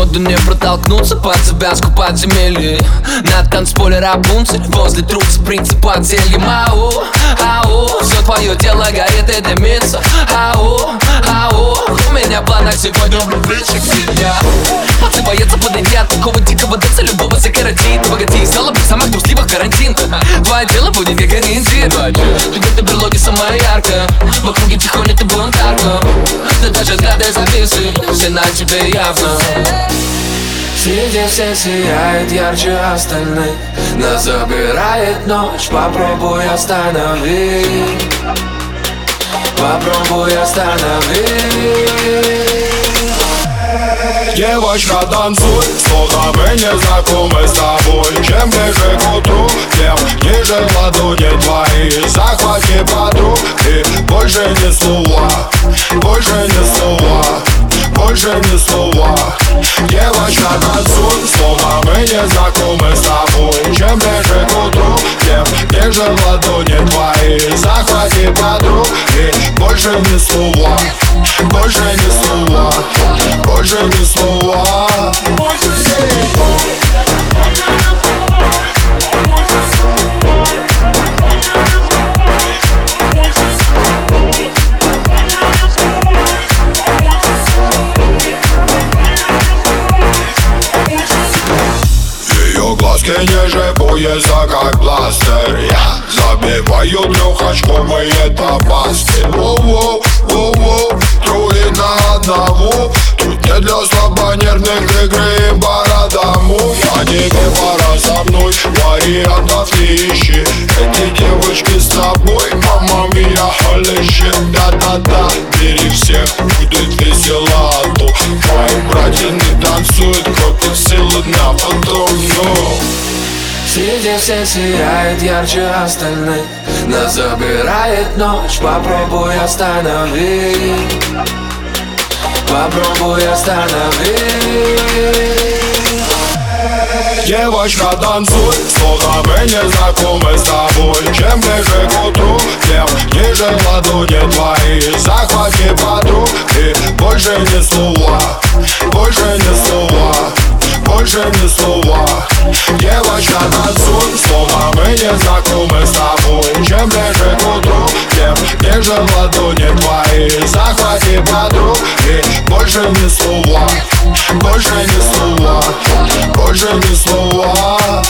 Походу не протолкнуться под завязку подземелья На танцполе Рапунцель Возле труса принципа зелья Ау, ау Все твое тело горит и дымится. Ау, ау У меня в планах сегодня влюбиться к тебе Пацан боится подойти от такого дикого дэнса Любого закоротит Погоди, стало быть самых трусливых карантин. Твое дело будет как ориентир Ты где-то берлоги самая яркая. В округе тихоня ты бунтарка Ты даже взгляды зависы Все на тебе явно. Среди все сияет ярче остальных. Нас забирает ночь, попробуй остановить Попробуй остановить Девочка, танцуй, словно мы не знакомы с тобой. Чем ближе к утру, ниже ладони твои. Захвати подруг и больше ни слова, больше ни слова больше ни слова. Девочка, танцуй, словно мы не знакомы с тобой. Чем ближе к утру, тем ниже ладони твои. Захвати подруг и больше ни слова Больше ни слова, больше ни слова Ее глазки ниже пояса, как пластырь Я забиваю трехочковые топасти Воу-воу, воу-воу, трое на одного Тут не для слабонервных игры им пора домой Я тебе пора со мной, вариантов не ищи. Эти девочки с тобой, мама мия, холищи Да-да-да, бери всех, будет весело мои братья не танцуют, крутят силы на потом, ну Среди все сияет ярче остальных. Нас забирает ночь, попробуй остановить Попробуй остановить Девочка, танцуй, словно мы не знакомы с тобой. Чем ближе к утру, тем ниже ладони твои. Захвати подруг и больше ни слова, ближе к утру, тем ниже ладони твои Захвати подруг и больше ни слова Больше ни слова, больше ни слова